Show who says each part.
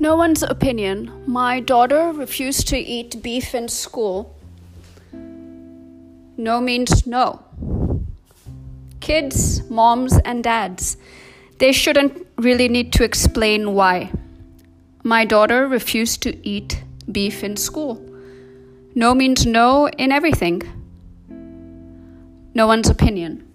Speaker 1: No one's opinion. My daughter refused to eat beef in school. No means no. Kids, moms, and dads, they shouldn't really need to explain why. My daughter refused to eat beef in school. No means no in everything. No one's opinion.